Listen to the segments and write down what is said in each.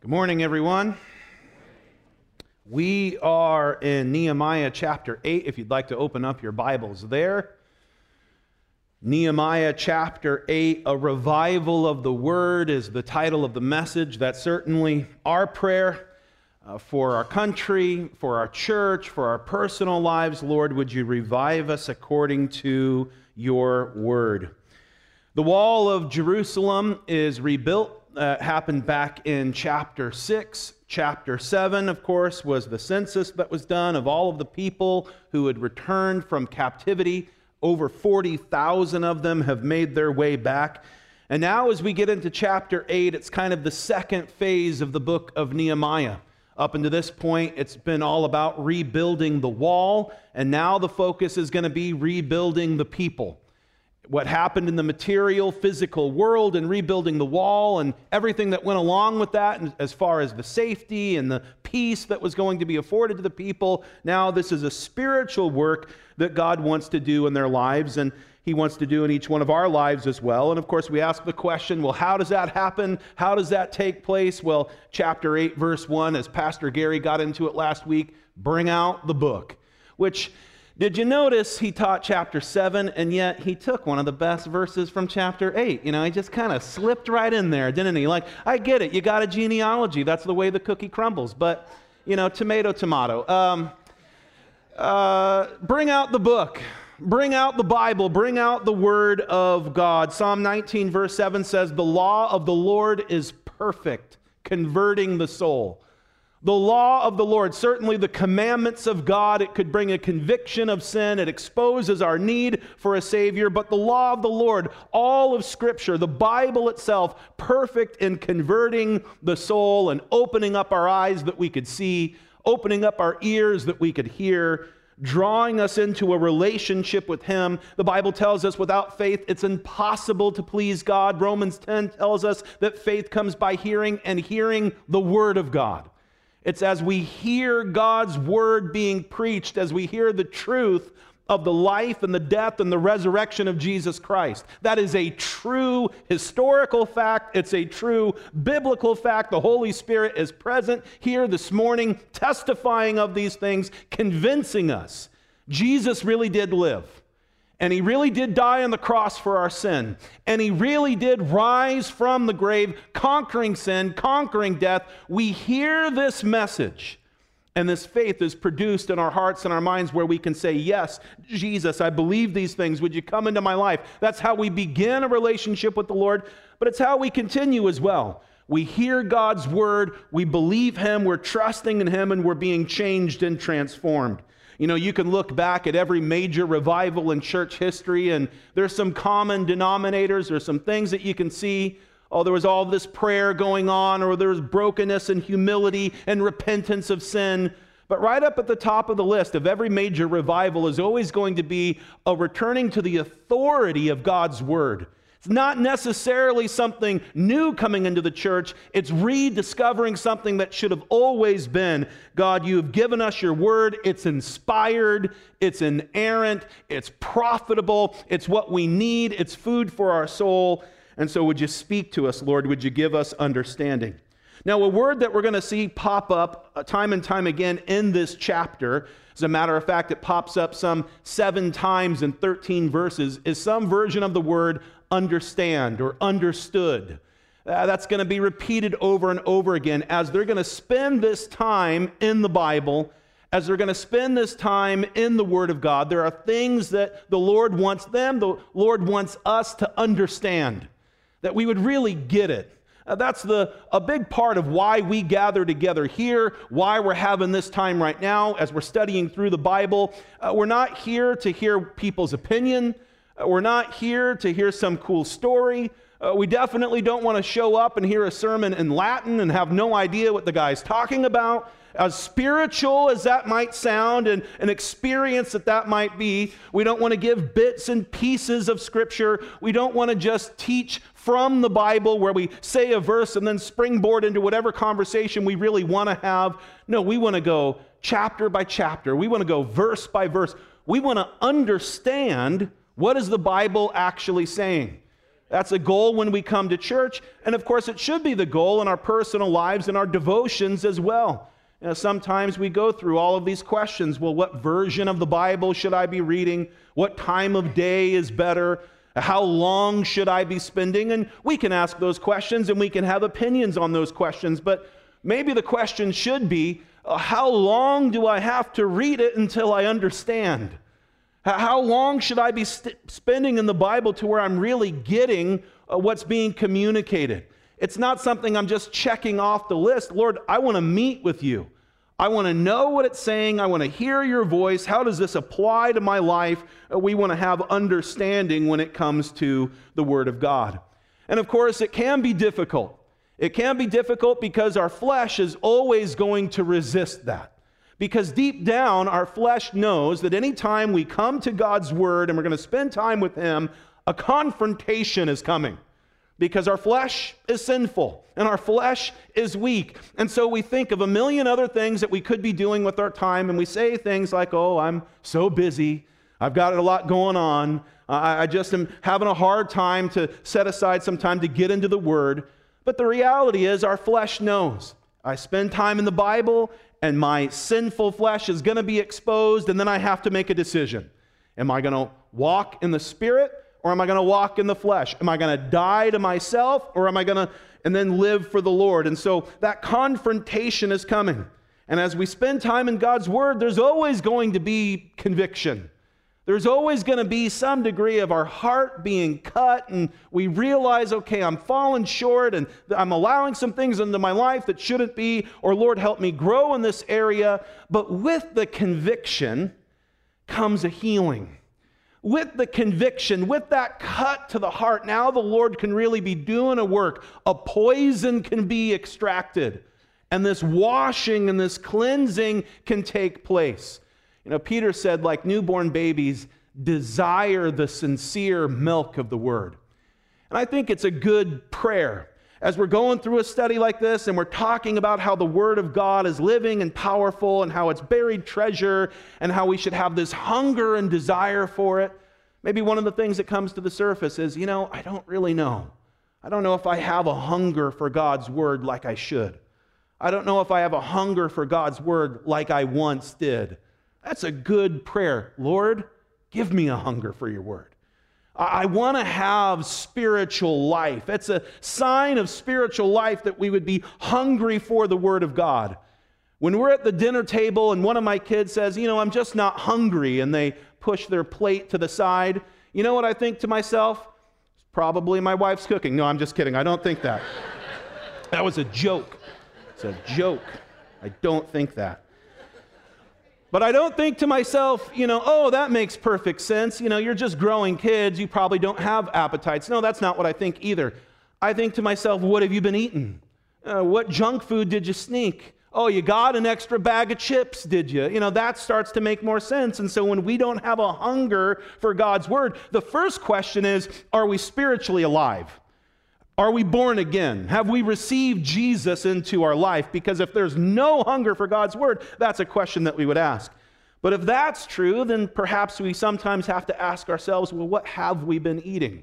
Good morning, everyone. We are in Nehemiah chapter 8, if you'd like to open up your Bibles there. Nehemiah chapter 8, a revival of the word is the title of the message. That's certainly our prayer uh, for our country, for our church, for our personal lives. Lord, would you revive us according to your word? The wall of Jerusalem is rebuilt uh, happened back in chapter 6. Chapter 7, of course, was the census that was done of all of the people who had returned from captivity. Over 40,000 of them have made their way back. And now, as we get into chapter 8, it's kind of the second phase of the book of Nehemiah. Up until this point, it's been all about rebuilding the wall, and now the focus is going to be rebuilding the people what happened in the material, physical world and rebuilding the wall and everything that went along with that, and as far as the safety and the peace that was going to be afforded to the people. Now, this is a spiritual work that God wants to do in their lives, and He wants to do in each one of our lives as well. And of course, we ask the question well, how does that happen? How does that take place? Well, chapter 8, verse 1, as Pastor Gary got into it last week, bring out the book, which did you notice he taught chapter 7 and yet he took one of the best verses from chapter 8? You know, he just kind of slipped right in there, didn't he? Like, I get it. You got a genealogy. That's the way the cookie crumbles. But, you know, tomato, tomato. Um, uh, bring out the book. Bring out the Bible. Bring out the Word of God. Psalm 19, verse 7 says, The law of the Lord is perfect, converting the soul. The law of the Lord, certainly the commandments of God, it could bring a conviction of sin. It exposes our need for a Savior. But the law of the Lord, all of Scripture, the Bible itself, perfect in converting the soul and opening up our eyes that we could see, opening up our ears that we could hear, drawing us into a relationship with Him. The Bible tells us without faith, it's impossible to please God. Romans 10 tells us that faith comes by hearing and hearing the Word of God. It's as we hear God's word being preached, as we hear the truth of the life and the death and the resurrection of Jesus Christ. That is a true historical fact. It's a true biblical fact. The Holy Spirit is present here this morning, testifying of these things, convincing us Jesus really did live. And he really did die on the cross for our sin. And he really did rise from the grave, conquering sin, conquering death. We hear this message. And this faith is produced in our hearts and our minds where we can say, Yes, Jesus, I believe these things. Would you come into my life? That's how we begin a relationship with the Lord, but it's how we continue as well. We hear God's word, we believe Him, we're trusting in Him, and we're being changed and transformed. You know, you can look back at every major revival in church history, and there's some common denominators, there's some things that you can see. Oh, there was all this prayer going on, or there was brokenness and humility and repentance of sin. But right up at the top of the list of every major revival is always going to be a returning to the authority of God's word. It's not necessarily something new coming into the church. It's rediscovering something that should have always been. God, you have given us your word. It's inspired, it's inerrant, it's profitable, it's what we need, it's food for our soul. And so, would you speak to us, Lord? Would you give us understanding? Now, a word that we're going to see pop up uh, time and time again in this chapter, as a matter of fact, it pops up some seven times in 13 verses, is some version of the word understand or understood. Uh, that's going to be repeated over and over again as they're going to spend this time in the Bible, as they're going to spend this time in the Word of God. There are things that the Lord wants them, the Lord wants us to understand, that we would really get it. Uh, that's the, a big part of why we gather together here, why we're having this time right now as we're studying through the Bible. Uh, we're not here to hear people's opinion. Uh, we're not here to hear some cool story. Uh, we definitely don't want to show up and hear a sermon in Latin and have no idea what the guy's talking about. As spiritual as that might sound and an experience that that might be, we don't want to give bits and pieces of Scripture. We don't want to just teach from the Bible where we say a verse and then springboard into whatever conversation we really want to have. No, we want to go chapter by chapter. We want to go verse by verse. We want to understand what is the Bible actually saying? That's a goal when we come to church. And of course, it should be the goal in our personal lives and our devotions as well. You know, sometimes we go through all of these questions. Well, what version of the Bible should I be reading? What time of day is better? How long should I be spending? And we can ask those questions and we can have opinions on those questions. But maybe the question should be uh, how long do I have to read it until I understand? How long should I be st- spending in the Bible to where I'm really getting uh, what's being communicated? It's not something I'm just checking off the list. Lord, I want to meet with you. I want to know what it's saying. I want to hear your voice. How does this apply to my life? Uh, we want to have understanding when it comes to the Word of God. And of course, it can be difficult. It can be difficult because our flesh is always going to resist that. Because deep down, our flesh knows that anytime we come to God's word and we're going to spend time with Him, a confrontation is coming. Because our flesh is sinful and our flesh is weak. And so we think of a million other things that we could be doing with our time, and we say things like, Oh, I'm so busy. I've got a lot going on. I just am having a hard time to set aside some time to get into the Word. But the reality is, our flesh knows. I spend time in the Bible, and my sinful flesh is going to be exposed, and then I have to make a decision. Am I going to walk in the Spirit or am I going to walk in the flesh? Am I going to die to myself or am I going to and then live for the Lord? And so that confrontation is coming. And as we spend time in God's Word, there's always going to be conviction. There's always going to be some degree of our heart being cut, and we realize, okay, I'm falling short, and I'm allowing some things into my life that shouldn't be, or Lord, help me grow in this area. But with the conviction comes a healing. With the conviction, with that cut to the heart, now the Lord can really be doing a work. A poison can be extracted, and this washing and this cleansing can take place. You know, Peter said, like newborn babies, desire the sincere milk of the word. And I think it's a good prayer. As we're going through a study like this and we're talking about how the Word of God is living and powerful and how it's buried treasure and how we should have this hunger and desire for it, maybe one of the things that comes to the surface is, you know, I don't really know. I don't know if I have a hunger for God's Word like I should. I don't know if I have a hunger for God's Word like I once did. That's a good prayer. Lord, give me a hunger for your word. I want to have spiritual life. It's a sign of spiritual life that we would be hungry for the Word of God. When we're at the dinner table and one of my kids says, You know, I'm just not hungry, and they push their plate to the side, you know what I think to myself? It's probably my wife's cooking. No, I'm just kidding. I don't think that. that was a joke. It's a joke. I don't think that. But I don't think to myself, you know, oh, that makes perfect sense. You know, you're just growing kids. You probably don't have appetites. No, that's not what I think either. I think to myself, what have you been eating? Uh, what junk food did you sneak? Oh, you got an extra bag of chips, did you? You know, that starts to make more sense. And so when we don't have a hunger for God's word, the first question is, are we spiritually alive? Are we born again? Have we received Jesus into our life? Because if there's no hunger for God's word, that's a question that we would ask. But if that's true, then perhaps we sometimes have to ask ourselves well, what have we been eating?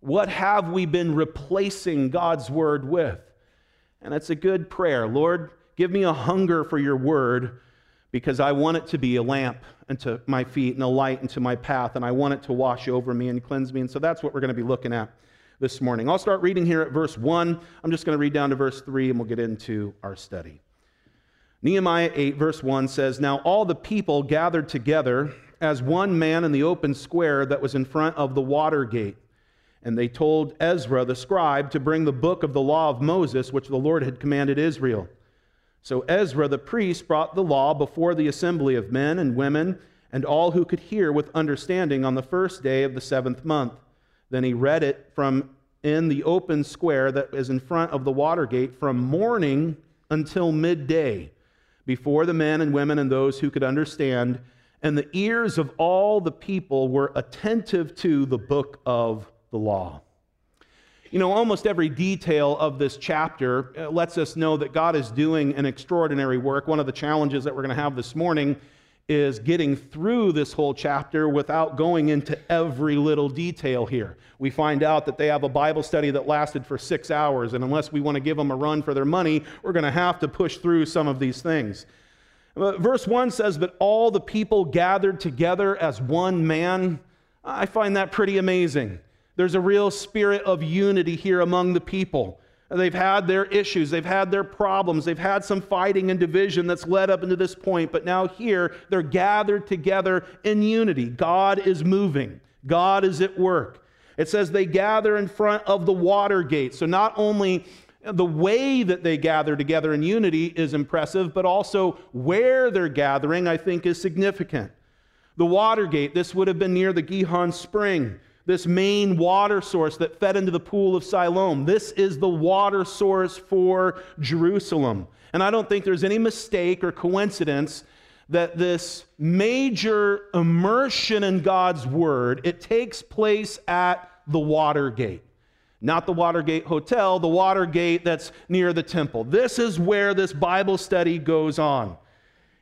What have we been replacing God's word with? And it's a good prayer. Lord, give me a hunger for your word because I want it to be a lamp unto my feet and a light unto my path, and I want it to wash over me and cleanse me. And so that's what we're going to be looking at this morning. I'll start reading here at verse 1. I'm just going to read down to verse 3 and we'll get into our study. Nehemiah 8, verse 1 says Now all the people gathered together as one man in the open square that was in front of the water gate. And they told Ezra the scribe to bring the book of the law of Moses, which the Lord had commanded Israel. So Ezra the priest brought the law before the assembly of men and women and all who could hear with understanding on the first day of the seventh month. Then he read it from in the open square that is in front of the water gate from morning until midday, before the men and women and those who could understand. And the ears of all the people were attentive to the book of the law. You know, almost every detail of this chapter uh, lets us know that God is doing an extraordinary work. One of the challenges that we're going to have this morning is getting through this whole chapter without going into every little detail here. We find out that they have a Bible study that lasted for six hours, and unless we want to give them a run for their money, we're going to have to push through some of these things. Verse 1 says that all the people gathered together as one man. I find that pretty amazing. There's a real spirit of unity here among the people. They've had their issues, they've had their problems, they've had some fighting and division that's led up into this point, but now here they're gathered together in unity. God is moving, God is at work. It says they gather in front of the water gate. So not only the way that they gather together in unity is impressive, but also where they're gathering, I think, is significant. The water gate, this would have been near the Gihon Spring this main water source that fed into the pool of Siloam. This is the water source for Jerusalem. And I don't think there's any mistake or coincidence that this major immersion in God's word, it takes place at the Watergate. Not the Watergate Hotel, the Watergate that's near the temple. This is where this Bible study goes on.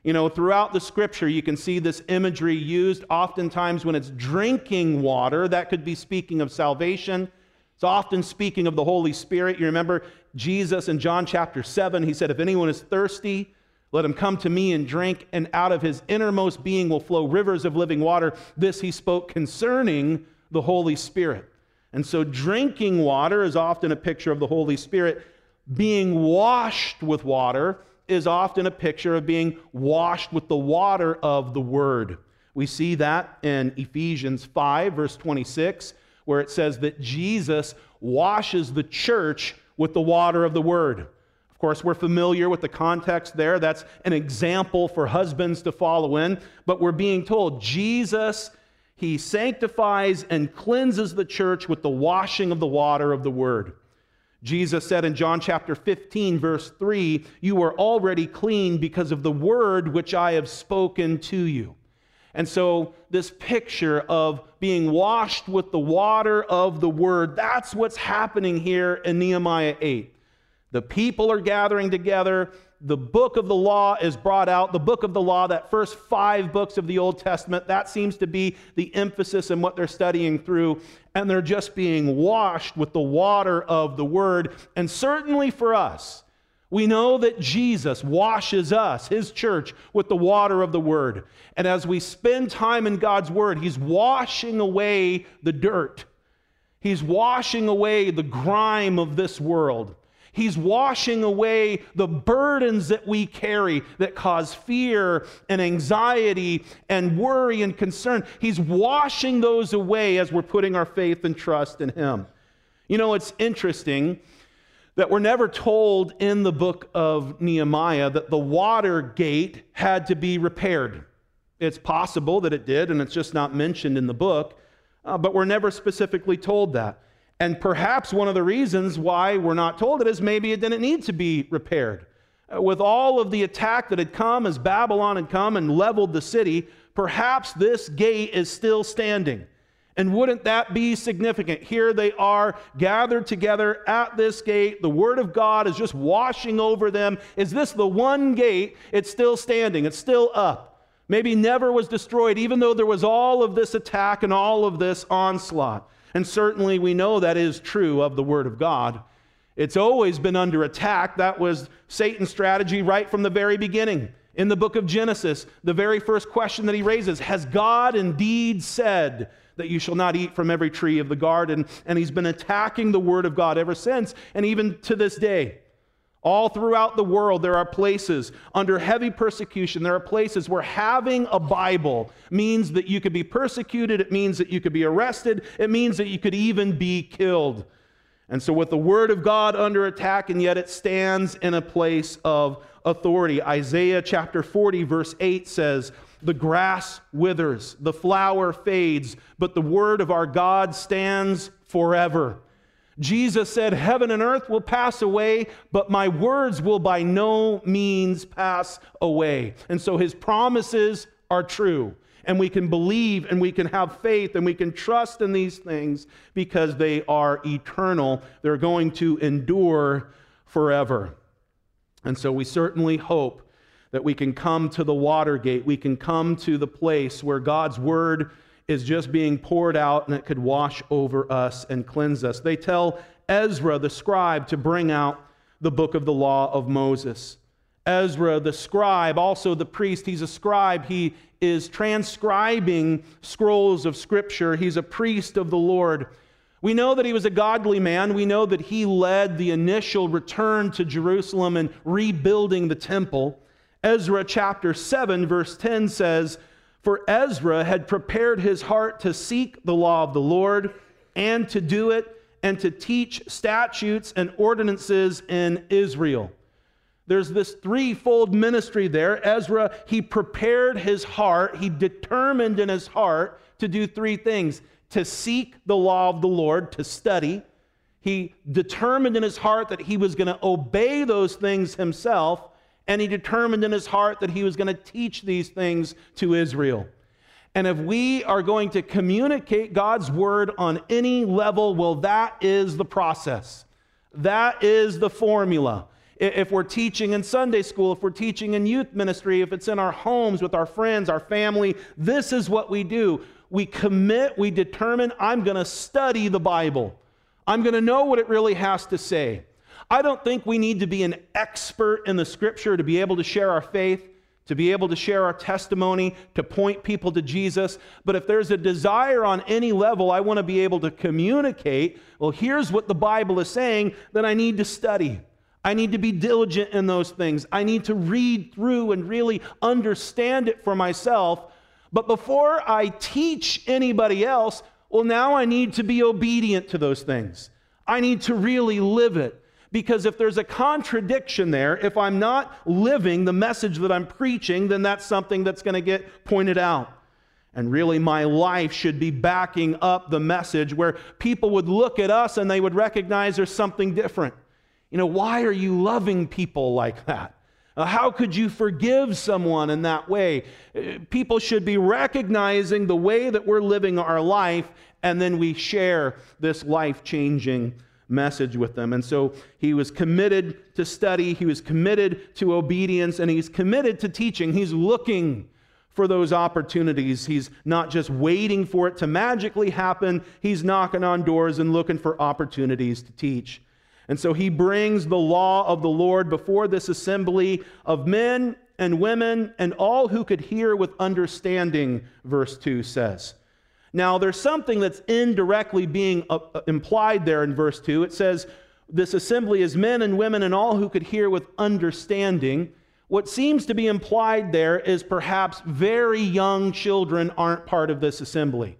You know, throughout the scripture, you can see this imagery used oftentimes when it's drinking water. That could be speaking of salvation. It's often speaking of the Holy Spirit. You remember Jesus in John chapter 7, he said, If anyone is thirsty, let him come to me and drink, and out of his innermost being will flow rivers of living water. This he spoke concerning the Holy Spirit. And so, drinking water is often a picture of the Holy Spirit. Being washed with water is often a picture of being washed with the water of the word. We see that in Ephesians 5, verse 26, where it says that Jesus washes the church with the water of the word. Of course, we're familiar with the context there. That's an example for husbands to follow in. But we're being told Jesus, he sanctifies and cleanses the church with the washing of the water of the word. Jesus said in John chapter 15, verse 3, You are already clean because of the word which I have spoken to you. And so, this picture of being washed with the water of the word, that's what's happening here in Nehemiah 8. The people are gathering together the book of the law is brought out. The book of the law, that first five books of the Old Testament, that seems to be the emphasis in what they're studying through. And they're just being washed with the water of the word. And certainly for us, we know that Jesus washes us, his church, with the water of the word. And as we spend time in God's word, he's washing away the dirt. He's washing away the grime of this world. He's washing away the burdens that we carry that cause fear and anxiety and worry and concern. He's washing those away as we're putting our faith and trust in Him. You know, it's interesting that we're never told in the book of Nehemiah that the water gate had to be repaired. It's possible that it did, and it's just not mentioned in the book, uh, but we're never specifically told that. And perhaps one of the reasons why we're not told it is maybe it didn't need to be repaired. Uh, with all of the attack that had come as Babylon had come and leveled the city, perhaps this gate is still standing. And wouldn't that be significant? Here they are gathered together at this gate. The Word of God is just washing over them. Is this the one gate? It's still standing, it's still up. Maybe never was destroyed, even though there was all of this attack and all of this onslaught. And certainly we know that is true of the Word of God. It's always been under attack. That was Satan's strategy right from the very beginning. In the book of Genesis, the very first question that he raises Has God indeed said that you shall not eat from every tree of the garden? And he's been attacking the Word of God ever since, and even to this day. All throughout the world, there are places under heavy persecution. There are places where having a Bible means that you could be persecuted, it means that you could be arrested, it means that you could even be killed. And so, with the Word of God under attack, and yet it stands in a place of authority. Isaiah chapter 40, verse 8 says, The grass withers, the flower fades, but the Word of our God stands forever. Jesus said, Heaven and earth will pass away, but my words will by no means pass away. And so his promises are true. And we can believe and we can have faith and we can trust in these things because they are eternal. They're going to endure forever. And so we certainly hope that we can come to the Watergate, we can come to the place where God's word is just being poured out and it could wash over us and cleanse us. They tell Ezra, the scribe, to bring out the book of the law of Moses. Ezra, the scribe, also the priest, he's a scribe. He is transcribing scrolls of scripture. He's a priest of the Lord. We know that he was a godly man. We know that he led the initial return to Jerusalem and rebuilding the temple. Ezra chapter 7, verse 10 says, For Ezra had prepared his heart to seek the law of the Lord and to do it and to teach statutes and ordinances in Israel. There's this threefold ministry there. Ezra, he prepared his heart, he determined in his heart to do three things to seek the law of the Lord, to study. He determined in his heart that he was going to obey those things himself, and he determined in his heart that he was going to teach these things to Israel. And if we are going to communicate God's word on any level, well, that is the process. That is the formula. If we're teaching in Sunday school, if we're teaching in youth ministry, if it's in our homes with our friends, our family, this is what we do. We commit, we determine, I'm going to study the Bible. I'm going to know what it really has to say. I don't think we need to be an expert in the scripture to be able to share our faith, to be able to share our testimony, to point people to Jesus. But if there's a desire on any level, I want to be able to communicate, well, here's what the Bible is saying, then I need to study. I need to be diligent in those things. I need to read through and really understand it for myself. But before I teach anybody else, well, now I need to be obedient to those things. I need to really live it. Because if there's a contradiction there, if I'm not living the message that I'm preaching, then that's something that's going to get pointed out. And really, my life should be backing up the message where people would look at us and they would recognize there's something different. You know, why are you loving people like that? Uh, how could you forgive someone in that way? Uh, people should be recognizing the way that we're living our life, and then we share this life changing message with them. And so he was committed to study, he was committed to obedience, and he's committed to teaching. He's looking for those opportunities. He's not just waiting for it to magically happen, he's knocking on doors and looking for opportunities to teach. And so he brings the law of the Lord before this assembly of men and women and all who could hear with understanding, verse 2 says. Now, there's something that's indirectly being uh, uh, implied there in verse 2. It says, This assembly is men and women and all who could hear with understanding. What seems to be implied there is perhaps very young children aren't part of this assembly.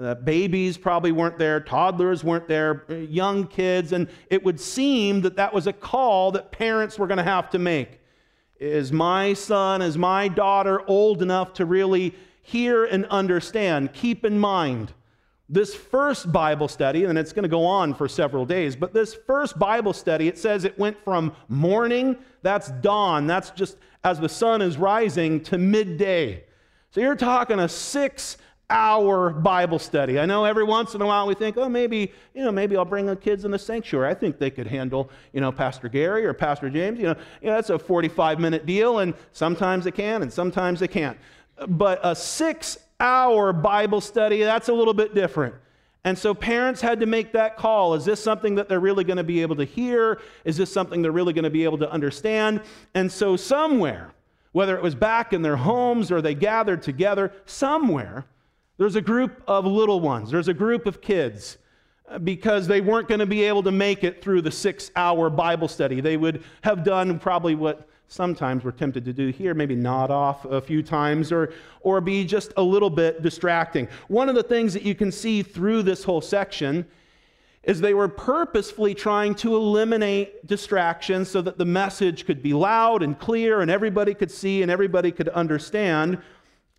Uh, babies probably weren't there, toddlers weren't there, uh, young kids, and it would seem that that was a call that parents were going to have to make. Is my son, is my daughter old enough to really hear and understand? Keep in mind, this first Bible study, and it's going to go on for several days, but this first Bible study, it says it went from morning, that's dawn, that's just as the sun is rising, to midday. So you're talking a six hour Bible study. I know every once in a while we think, oh, maybe, you know, maybe I'll bring the kids in the sanctuary. I think they could handle, you know, Pastor Gary or Pastor James. You know, you know that's a 45 minute deal, and sometimes they can and sometimes they can't. But a six hour Bible study, that's a little bit different. And so parents had to make that call. Is this something that they're really going to be able to hear? Is this something they're really going to be able to understand? And so, somewhere, whether it was back in their homes or they gathered together, somewhere, there's a group of little ones, there's a group of kids uh, because they weren't going to be able to make it through the six hour Bible study. They would have done probably what sometimes we're tempted to do here, maybe nod off a few times or, or be just a little bit distracting. One of the things that you can see through this whole section is they were purposefully trying to eliminate distractions so that the message could be loud and clear and everybody could see and everybody could understand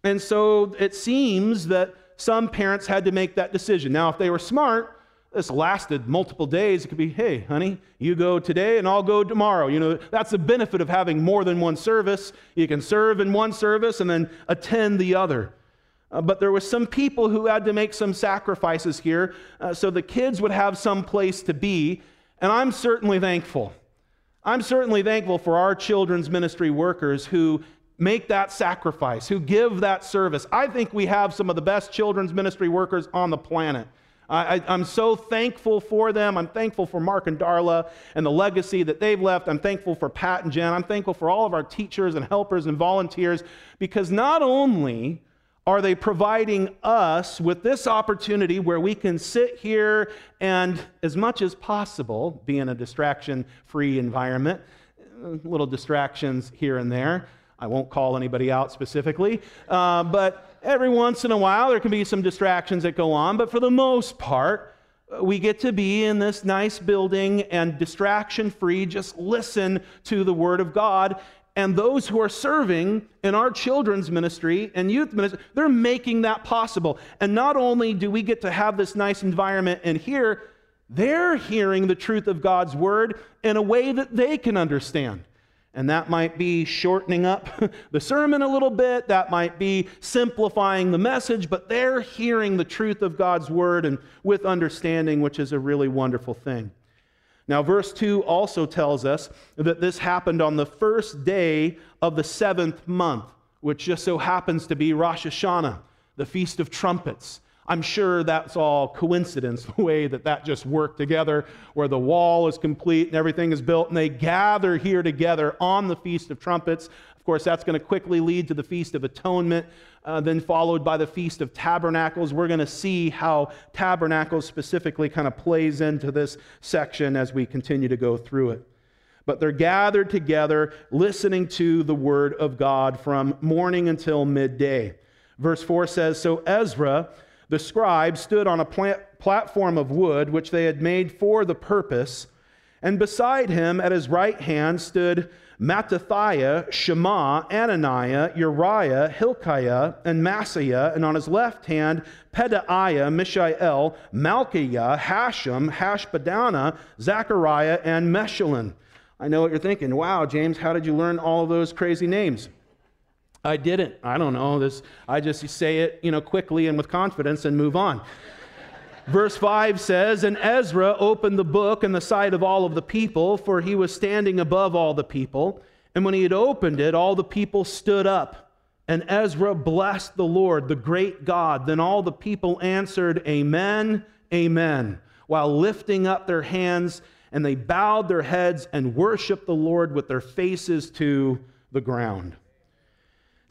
and so it seems that some parents had to make that decision. Now, if they were smart, this lasted multiple days. It could be, hey, honey, you go today and I'll go tomorrow. You know, that's the benefit of having more than one service. You can serve in one service and then attend the other. Uh, but there were some people who had to make some sacrifices here uh, so the kids would have some place to be. And I'm certainly thankful. I'm certainly thankful for our children's ministry workers who make that sacrifice, who give that service. I think we have some of the best children's ministry workers on the planet. I, am so thankful for them. I'm thankful for Mark and Darla and the legacy that they've left. I'm thankful for Pat and Jen. I'm thankful for all of our teachers and helpers and volunteers because not only are they providing us with this opportunity where we can sit here and, as much as possible, be in a distraction free environment? Little distractions here and there. I won't call anybody out specifically, uh, but every once in a while there can be some distractions that go on. But for the most part, uh, we get to be in this nice building and distraction free, just listen to the Word of God and those who are serving in our children's ministry and youth ministry, they're making that possible. And not only do we get to have this nice environment and here, they're hearing the truth of God's word in a way that they can understand. And that might be shortening up the sermon a little bit, that might be simplifying the message, but they're hearing the truth of God's word and with understanding, which is a really wonderful thing. Now, verse 2 also tells us that this happened on the first day of the seventh month, which just so happens to be Rosh Hashanah, the Feast of Trumpets. I'm sure that's all coincidence, the way that that just worked together, where the wall is complete and everything is built, and they gather here together on the Feast of Trumpets. Of course, that's going to quickly lead to the Feast of Atonement, uh, then followed by the Feast of Tabernacles. We're going to see how Tabernacles specifically kind of plays into this section as we continue to go through it. But they're gathered together listening to the Word of God from morning until midday. Verse 4 says So Ezra, the scribe, stood on a plant, platform of wood which they had made for the purpose, and beside him at his right hand stood Mattithiah, Shema, Ananiah, Uriah, Hilkiah, and Maaseiah, and on his left hand, Pedaiah, Mishael, Malchiah, Hashum, Hashbadana, Zechariah, and Meshullam. I know what you're thinking. Wow, James, how did you learn all those crazy names? I didn't. I don't know. This I just say it, you know, quickly and with confidence and move on. Verse 5 says, And Ezra opened the book in the sight of all of the people, for he was standing above all the people. And when he had opened it, all the people stood up. And Ezra blessed the Lord, the great God. Then all the people answered, Amen, Amen, while lifting up their hands, and they bowed their heads and worshiped the Lord with their faces to the ground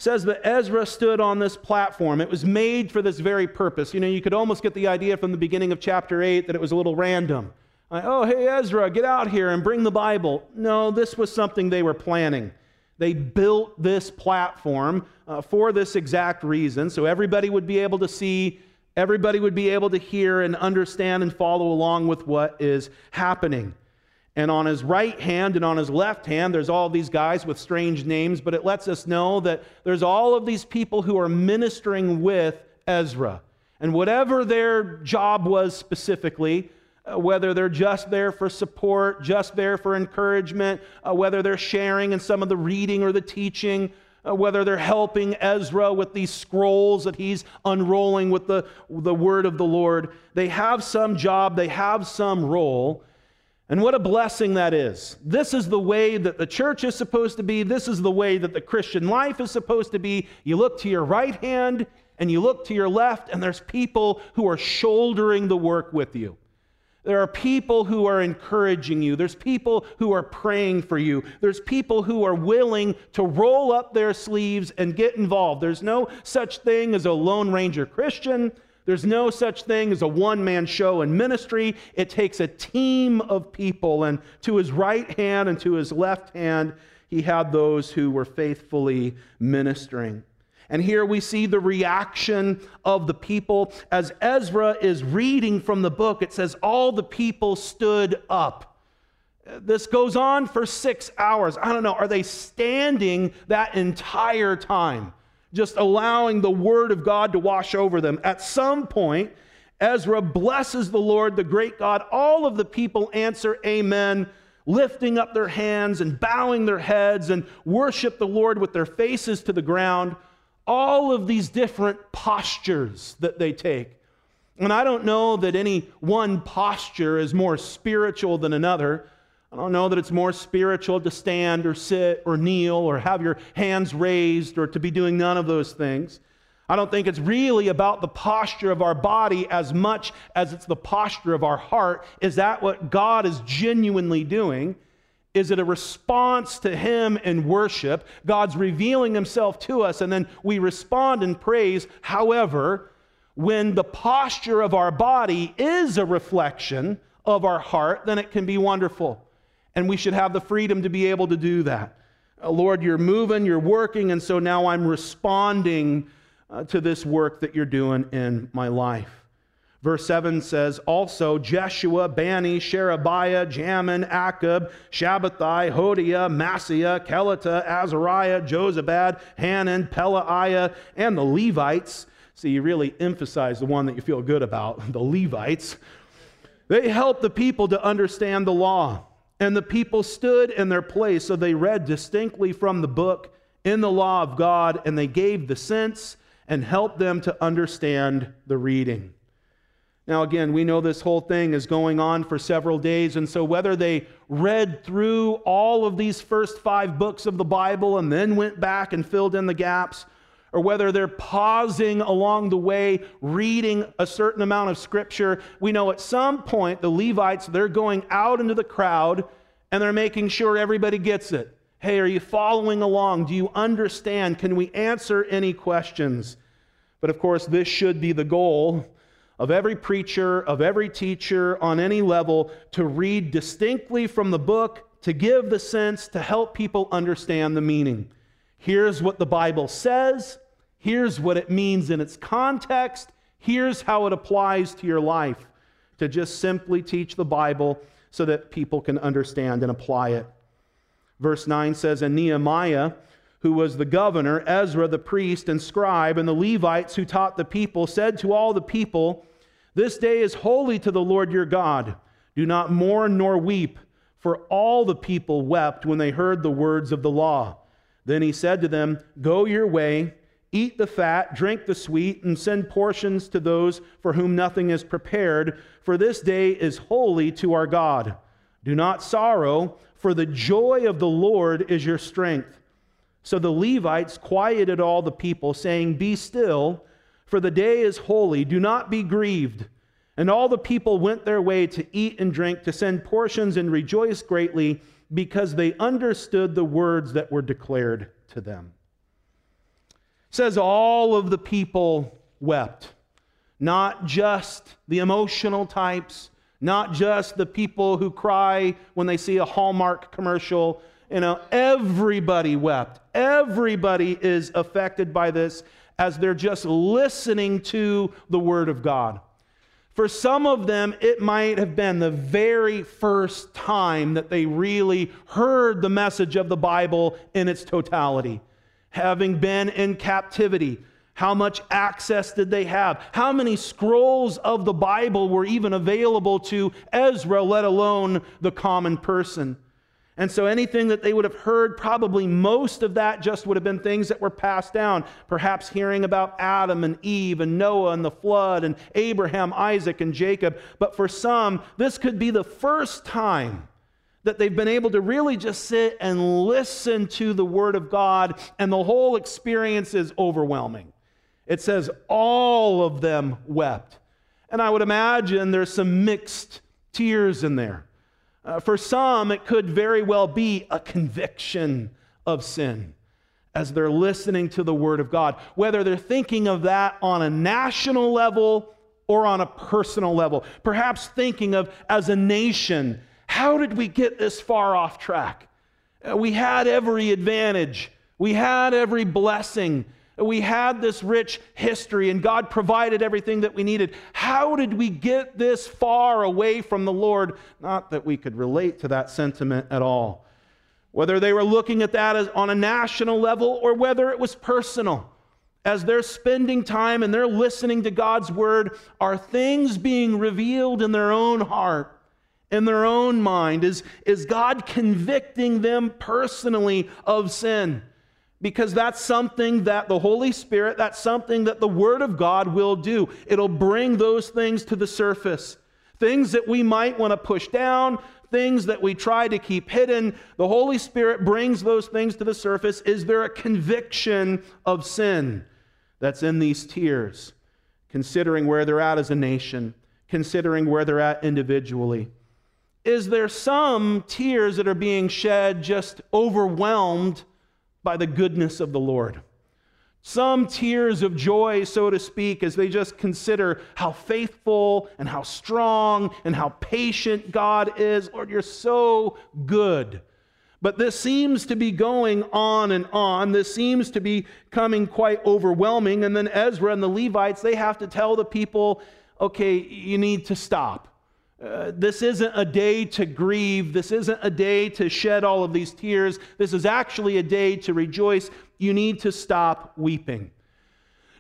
says that Ezra stood on this platform. It was made for this very purpose. You know, you could almost get the idea from the beginning of chapter 8 that it was a little random. Like, oh, hey, Ezra, get out here and bring the Bible. No, this was something they were planning. They built this platform uh, for this exact reason, so everybody would be able to see, everybody would be able to hear and understand and follow along with what is happening. And on his right hand and on his left hand, there's all these guys with strange names, but it lets us know that there's all of these people who are ministering with Ezra. And whatever their job was specifically, uh, whether they're just there for support, just there for encouragement, uh, whether they're sharing in some of the reading or the teaching, uh, whether they're helping Ezra with these scrolls that he's unrolling with the, the word of the Lord, they have some job, they have some role. And what a blessing that is. This is the way that the church is supposed to be. This is the way that the Christian life is supposed to be. You look to your right hand and you look to your left, and there's people who are shouldering the work with you. There are people who are encouraging you. There's people who are praying for you. There's people who are willing to roll up their sleeves and get involved. There's no such thing as a Lone Ranger Christian. There's no such thing as a one man show in ministry. It takes a team of people. And to his right hand and to his left hand, he had those who were faithfully ministering. And here we see the reaction of the people. As Ezra is reading from the book, it says, All the people stood up. This goes on for six hours. I don't know. Are they standing that entire time? Just allowing the word of God to wash over them. At some point, Ezra blesses the Lord, the great God. All of the people answer, Amen, lifting up their hands and bowing their heads and worship the Lord with their faces to the ground. All of these different postures that they take. And I don't know that any one posture is more spiritual than another. I don't know that it's more spiritual to stand or sit or kneel or have your hands raised or to be doing none of those things. I don't think it's really about the posture of our body as much as it's the posture of our heart. Is that what God is genuinely doing? Is it a response to Him in worship? God's revealing Himself to us, and then we respond in praise. However, when the posture of our body is a reflection of our heart, then it can be wonderful. And we should have the freedom to be able to do that. Uh, Lord, you're moving, you're working, and so now I'm responding uh, to this work that you're doing in my life. Verse 7 says, Also Jeshua, Bani, Sherebiah, Jamin, Akkub, Shabbethai, Hodiah, Maaseiah, Kelita, Azariah, Jozabad, Hanan, Pelaiah, and the Levites. See, you really emphasize the one that you feel good about, the Levites. They helped the people to understand the law. And the people stood in their place, so they read distinctly from the book in the law of God, and they gave the sense and helped them to understand the reading. Now, again, we know this whole thing is going on for several days, and so whether they read through all of these first five books of the Bible and then went back and filled in the gaps, or whether they're pausing along the way, reading a certain amount of scripture, we know at some point the Levites, they're going out into the crowd and they're making sure everybody gets it. Hey, are you following along? Do you understand? Can we answer any questions? But of course, this should be the goal of every preacher, of every teacher on any level to read distinctly from the book, to give the sense, to help people understand the meaning. Here's what the Bible says, here's what it means in its context, here's how it applies to your life. To just simply teach the Bible so that people can understand and apply it. Verse 9 says, And Nehemiah, who was the governor, Ezra the priest and scribe, and the Levites who taught the people, said to all the people, This day is holy to the Lord your God. Do not mourn nor weep, for all the people wept when they heard the words of the law. Then he said to them, Go your way, eat the fat, drink the sweet, and send portions to those for whom nothing is prepared, for this day is holy to our God. Do not sorrow for the joy of the Lord is your strength. So the Levites quieted all the people, saying, Be still, for the day is holy. Do not be grieved. And all the people went their way to eat and drink, to send portions and rejoice greatly, because they understood the words that were declared to them. Says all of the people wept, not just the emotional types, not just the people who cry when they see a Hallmark commercial. You know, everybody wept. Everybody is affected by this as they're just listening to the Word of God. For some of them, it might have been the very first time that they really heard the message of the Bible in its totality, having been in captivity how much access did they have? How many scrolls of the Bible were even available to Ezra, let alone the common person? And so anything that they would have heard, probably most of that just would have been things that were passed down. Perhaps hearing about Adam and Eve and Noah and the flood and Abraham, Isaac, and Jacob. But for some, this could be the first time that they've been able to really just sit and listen to the Word of God, and the whole experience is overwhelming. It says all of them wept. And I would imagine there's some mixed tears in there. Uh, for some, it could very well be a conviction of sin as they're listening to the Word of God, whether they're thinking of that on a national level or on a personal level. Perhaps thinking of as a nation, how did we get this far off track? Uh, we had every advantage, we had every blessing. We had this rich history and God provided everything that we needed. How did we get this far away from the Lord? Not that we could relate to that sentiment at all. Whether they were looking at that as on a national level or whether it was personal. As they're spending time and they're listening to God's word, are things being revealed in their own heart, in their own mind? Is, is God convicting them personally of sin? because that's something that the Holy Spirit, that's something that the Word of God will do. It'll bring those things to the surface. Things that we might want to push down, things that we try to keep hidden, the Holy Spirit brings those things to the surface. Is there a conviction of sin that's in these tears, considering where they're at as a nation, considering where they're at individually? Is there some tears that are being shed just overwhelmed by the goodness of the Lord? Some tears of joy, so to speak, as they just consider how faithful and how strong and how patient God is. Lord, you're so good. But this seems to be going on and on. This seems to be coming quite overwhelming. And then Ezra and the Levites, they have to tell the people, okay, you need to stop. Uh, this isn't a day to grieve. This isn't a day to shed all of these tears. This is actually a day to rejoice. You need to stop weeping.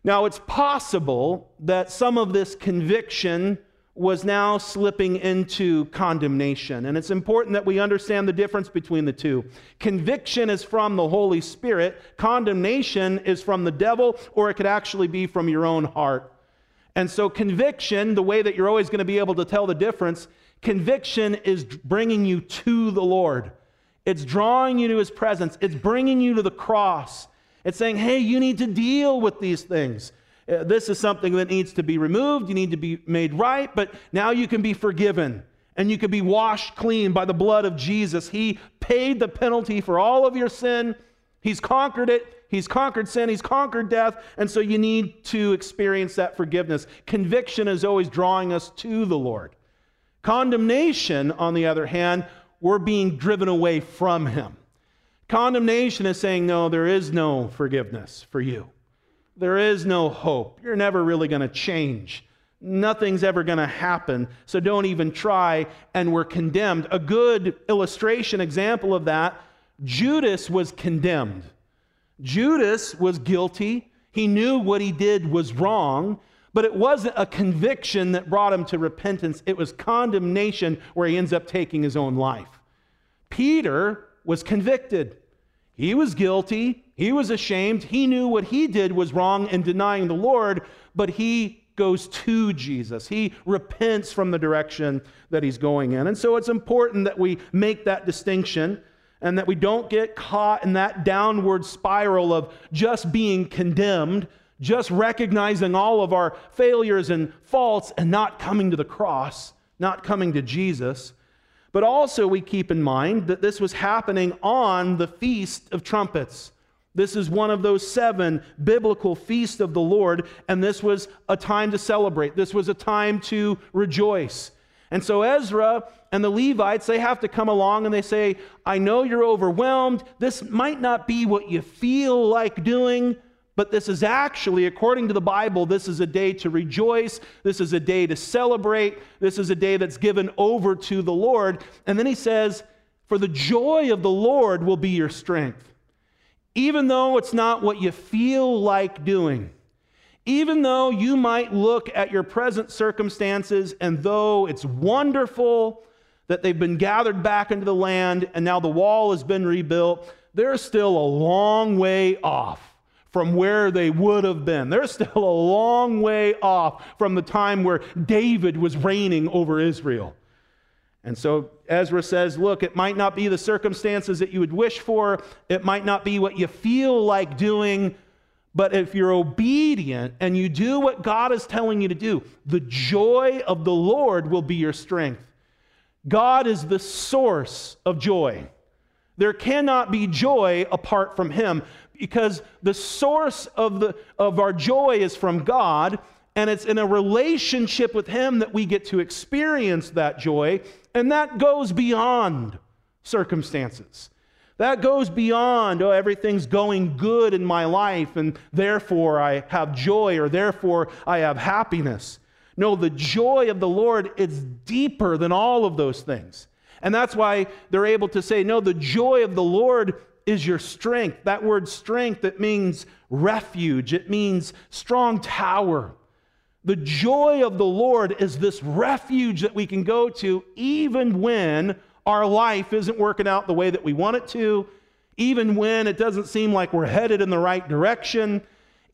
Now, it's possible that some of this conviction was now slipping into condemnation. And it's important that we understand the difference between the two. Conviction is from the Holy Spirit, condemnation is from the devil, or it could actually be from your own heart. And so, conviction, the way that you're always going to be able to tell the difference, conviction is bringing you to the Lord. It's drawing you to his presence. It's bringing you to the cross. It's saying, hey, you need to deal with these things. Uh, this is something that needs to be removed. You need to be made right, but now you can be forgiven and you can be washed clean by the blood of Jesus. He paid the penalty for all of your sin, He's conquered it. He's conquered sin, he's conquered death, and so you need to experience that forgiveness. Conviction is always drawing us to the Lord. Condemnation, on the other hand, we're being driven away from him. Condemnation is saying, no, there is no forgiveness for you. There is no hope. You're never really going to change. Nothing's ever going to happen, so don't even try, and we're condemned. A good illustration, example of that Judas was condemned. Judas was guilty. He knew what he did was wrong, but it wasn't a conviction that brought him to repentance. It was condemnation where he ends up taking his own life. Peter was convicted. He was guilty. He was ashamed. He knew what he did was wrong in denying the Lord, but he goes to Jesus. He repents from the direction that he's going in. And so it's important that we make that distinction and that we don't get caught in that downward spiral of just being condemned, just recognizing all of our failures and faults and not coming to the cross, not coming to Jesus. But also, we keep in mind that this was happening on the Feast of Trumpets. This is one of those seven biblical feasts of the Lord, and this was a time to celebrate. This was a time to rejoice. And so Ezra and the Levites, they have to come along and they say, I know you're overwhelmed. This might not be what you feel like doing, but this is actually, according to the Bible, this is a day to rejoice. This is a day to celebrate. This is a day that's given over to the Lord. And then he says, For the joy of the Lord will be your strength. Even though it's not what you feel like doing, even though you might look at your present circumstances and though it's wonderful that they've been gathered back into the land and now the wall has been rebuilt, they're still a long way off from where they would have been. They're still a long way off from the time where David was reigning over Israel. And so Ezra says, Look, it might not be the circumstances that you would wish for, it might not be what you feel like doing, but if you're obedient and you do what God is telling you to do, the joy of the Lord will be your strength. God is the source of joy. There cannot be joy apart from Him because the source of, the, of our joy is from God, and it's in a relationship with Him that we get to experience that joy, and that goes beyond circumstances. That goes beyond, oh, everything's going good in my life, and therefore I have joy, or therefore I have happiness. No, the joy of the Lord is deeper than all of those things. And that's why they're able to say, no, the joy of the Lord is your strength. That word strength, it means refuge, it means strong tower. The joy of the Lord is this refuge that we can go to even when our life isn't working out the way that we want it to, even when it doesn't seem like we're headed in the right direction,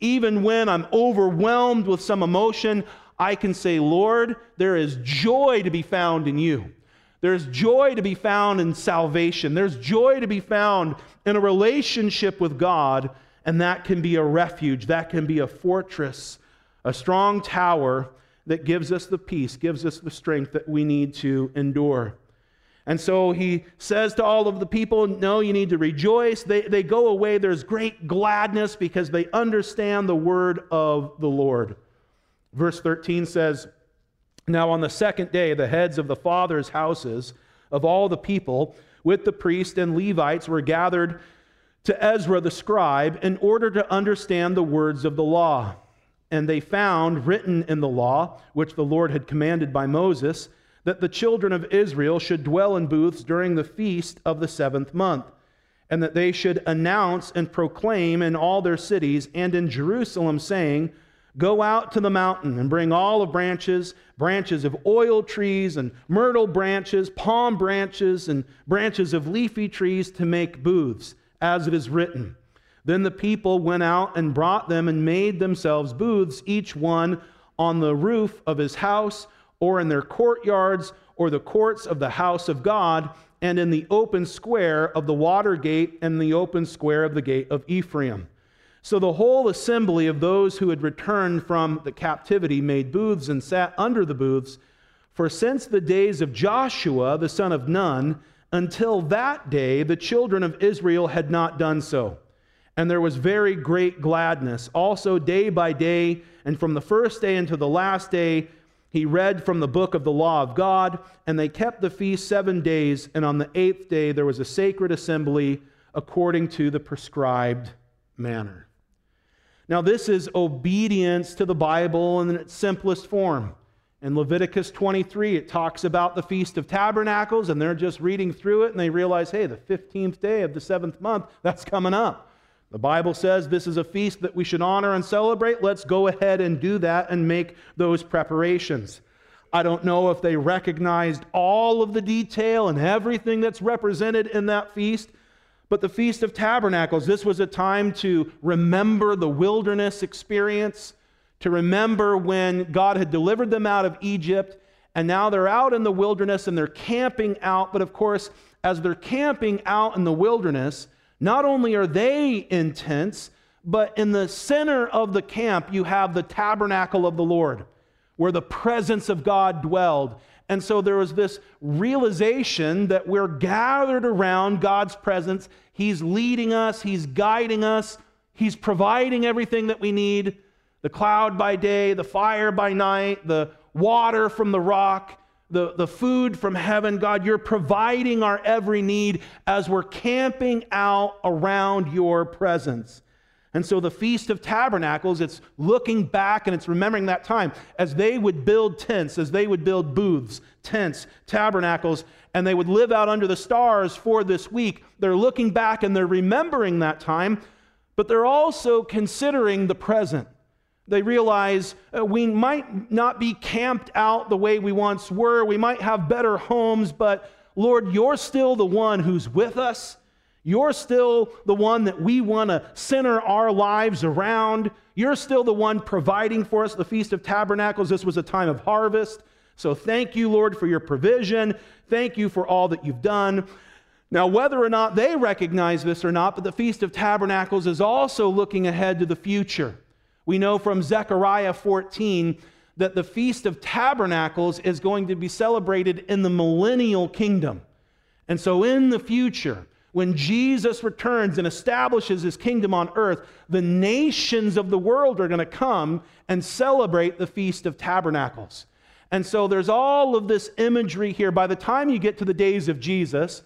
even when I'm overwhelmed with some emotion, I can say, Lord, there is joy to be found in you. There's joy to be found in salvation. There's joy to be found in a relationship with God, and that can be a refuge. That can be a fortress, a strong tower that gives us the peace, gives us the strength that we need to endure. And so he says to all of the people, No, you need to rejoice. They, they go away. There's great gladness because they understand the word of the Lord. Verse 13 says, Now on the second day, the heads of the fathers' houses of all the people, with the priests and Levites, were gathered to Ezra the scribe in order to understand the words of the law. And they found written in the law, which the Lord had commanded by Moses, that the children of Israel should dwell in booths during the feast of the seventh month, and that they should announce and proclaim in all their cities and in Jerusalem, saying, Go out to the mountain and bring olive branches, branches of oil trees, and myrtle branches, palm branches, and branches of leafy trees to make booths, as it is written. Then the people went out and brought them and made themselves booths, each one on the roof of his house or in their courtyards or the courts of the house of God, and in the open square of the water gate and the open square of the gate of Ephraim. So the whole assembly of those who had returned from the captivity made booths and sat under the booths. For since the days of Joshua, the son of Nun, until that day, the children of Israel had not done so. And there was very great gladness. Also, day by day, and from the first day until the last day, he read from the book of the law of God, and they kept the feast seven days, and on the eighth day there was a sacred assembly according to the prescribed manner. Now, this is obedience to the Bible in its simplest form. In Leviticus 23, it talks about the Feast of Tabernacles, and they're just reading through it, and they realize, hey, the 15th day of the seventh month, that's coming up. The Bible says this is a feast that we should honor and celebrate. Let's go ahead and do that and make those preparations. I don't know if they recognized all of the detail and everything that's represented in that feast, but the Feast of Tabernacles, this was a time to remember the wilderness experience, to remember when God had delivered them out of Egypt, and now they're out in the wilderness and they're camping out. But of course, as they're camping out in the wilderness, not only are they in tents, but in the center of the camp, you have the tabernacle of the Lord, where the presence of God dwelled. And so there was this realization that we're gathered around God's presence. He's leading us, He's guiding us, He's providing everything that we need the cloud by day, the fire by night, the water from the rock the, the food from heaven. God, you're providing our every need as we're camping out around your presence. And so the Feast of Tabernacles, it's looking back and it's remembering that time as they would build tents, as they would build booths, tents, tabernacles, and they would live out under the stars for this week. They're looking back and they're remembering that time, but they're also considering the present. They realize uh, we might not be camped out the way we once were. We might have better homes, but Lord, you're still the one who's with us. You're still the one that we want to center our lives around. You're still the one providing for us the Feast of Tabernacles. This was a time of harvest. So thank you, Lord, for your provision. Thank you for all that you've done. Now, whether or not they recognize this or not, but the Feast of Tabernacles is also looking ahead to the future. We know from Zechariah 14 that the Feast of Tabernacles is going to be celebrated in the millennial kingdom. And so, in the future, when Jesus returns and establishes his kingdom on earth, the nations of the world are going to come and celebrate the Feast of Tabernacles. And so there's all of this imagery here. By the time you get to the days of Jesus,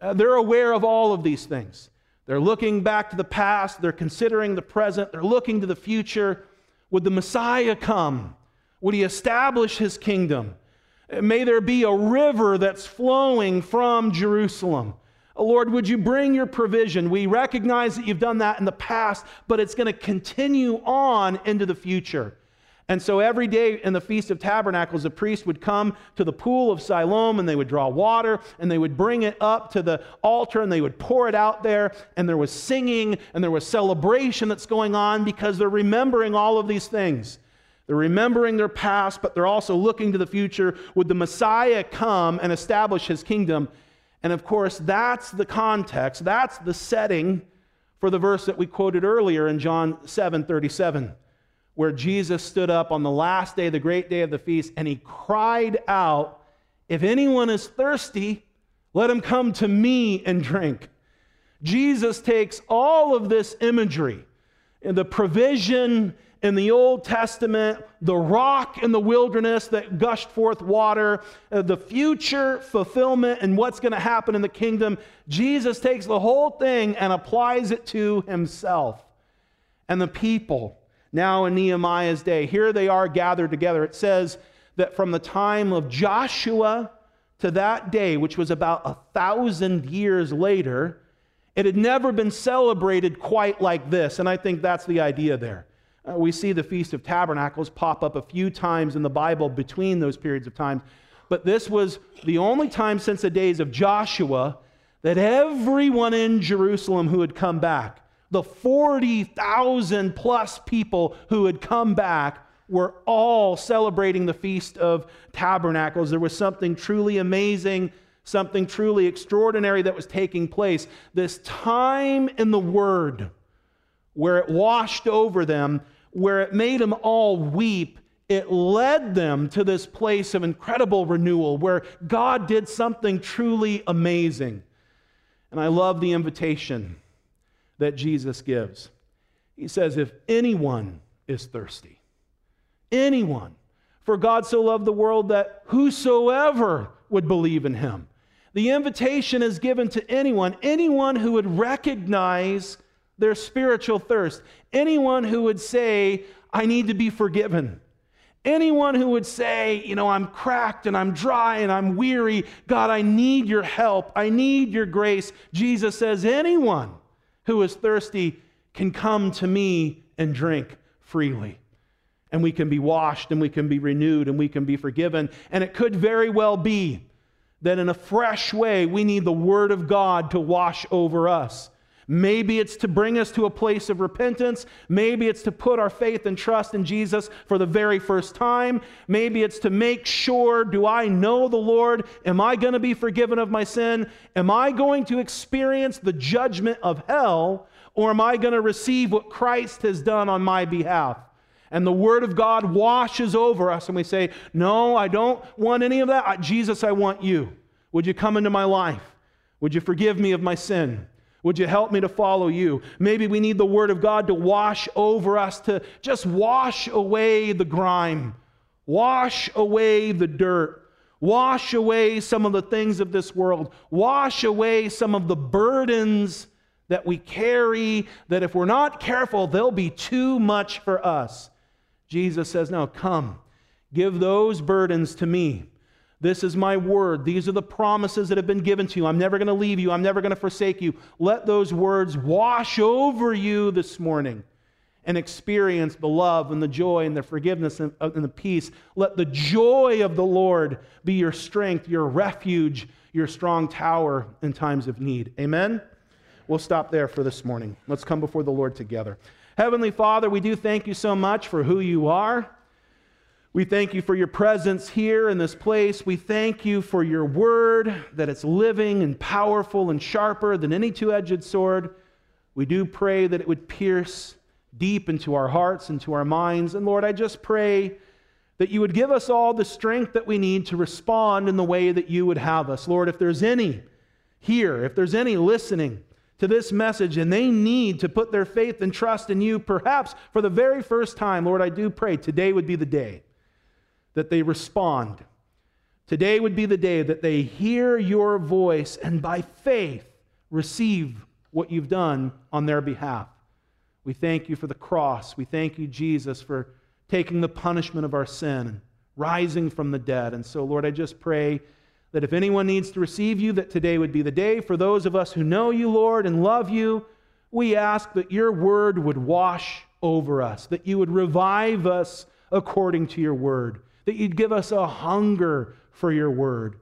uh, they're aware of all of these things. They're looking back to the past, they're considering the present, they're looking to the future. Would the Messiah come? Would he establish his kingdom? May there be a river that's flowing from Jerusalem. Oh, Lord, would you bring your provision? We recognize that you've done that in the past, but it's going to continue on into the future. And so every day in the Feast of Tabernacles, the priest would come to the pool of Siloam and they would draw water and they would bring it up to the altar and they would pour it out there. And there was singing and there was celebration that's going on because they're remembering all of these things. They're remembering their past, but they're also looking to the future. Would the Messiah come and establish his kingdom? And of course, that's the context, that's the setting for the verse that we quoted earlier in John 7 37, where Jesus stood up on the last day, the great day of the feast, and he cried out, If anyone is thirsty, let him come to me and drink. Jesus takes all of this imagery, and the provision in the Old Testament, the rock in the wilderness that gushed forth water, uh, the future fulfillment and what's going to happen in the kingdom, Jesus takes the whole thing and applies it to himself and the people. Now in Nehemiah's day, here they are gathered together. It says that from the time of Joshua to that day, which was about a thousand years later, it had never been celebrated quite like this. And I think that's the idea there. Uh, we see the Feast of Tabernacles pop up a few times in the Bible between those periods of time. But this was the only time since the days of Joshua that everyone in Jerusalem who had come back, the 40,000 plus people who had come back, were all celebrating the Feast of Tabernacles. There was something truly amazing, something truly extraordinary that was taking place. This time in the Word where it washed over them where it made them all weep, it led them to this place of incredible renewal where God did something truly amazing. And I love the invitation that Jesus gives. He says, If anyone is thirsty, anyone, for God so loved the world that whosoever would believe in him. The invitation is given to anyone, anyone who would recognize their spiritual thirst. Anyone who would say, I need to be forgiven. Anyone who would say, you know, I'm cracked and I'm dry and I'm weary, God, I need your help. I need your grace. Jesus says, anyone who is thirsty can come to me and drink freely. And we can be washed and we can be renewed and we can be forgiven. And it could very well be that in a fresh way, we need the Word of God to wash over us. Maybe it's to bring us to a place of repentance. Maybe it's to put our faith and trust in Jesus for the very first time. Maybe it's to make sure do I know the Lord? Am I going to be forgiven of my sin? Am I going to experience the judgment of hell? Or am I going to receive what Christ has done on my behalf? And the Word of God washes over us, and we say, No, I don't want any of that. Jesus, I want you. Would you come into my life? Would you forgive me of my sin? Would you help me to follow you? Maybe we need the Word of God to wash over us, to just wash away the grime, wash away the dirt, wash away some of the things of this world, wash away some of the burdens that we carry, that if we're not careful, they'll be too much for us. Jesus says, No, come, give those burdens to me. This is my word. These are the promises that have been given to you. I'm never going to leave you. I'm never going to forsake you. Let those words wash over you this morning and experience the love and the joy and the forgiveness and, uh, and the peace. Let the joy of the Lord be your strength, your refuge, your strong tower in times of need. Amen? We'll stop there for this morning. Let's come before the Lord together. Heavenly Father, we do thank you so much for who you are. We thank you for your presence here in this place. We thank you for your word, that it's living and powerful and sharper than any two edged sword. We do pray that it would pierce deep into our hearts and to our minds. And Lord, I just pray that you would give us all the strength that we need to respond in the way that you would have us. Lord, if there's any here, if there's any listening to this message and they need to put their faith and trust in you, perhaps for the very first time, Lord, I do pray today would be the day that they respond. Today would be the day that they hear your voice and by faith receive what you've done on their behalf. We thank you for the cross. We thank you, Jesus, for taking the punishment of our sin and rising from the dead. And so, Lord, I just pray that if anyone needs to receive you, that today would be the day. For those of us who know you, Lord, and love you, we ask that your word would wash over us, that you would revive us according to your word that you'd give us a hunger for your word,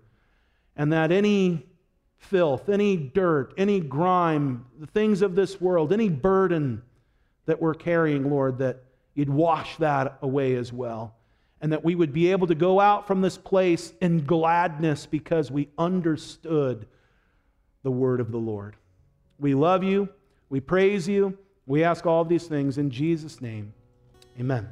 and that any filth, any dirt, any grime, the things of this world, any burden that we're carrying, Lord, that you'd wash that away as well. And that we would be able to go out from this place in gladness because we understood the word of the Lord. We love you. We praise you. We ask all these things in Jesus' name. Amen.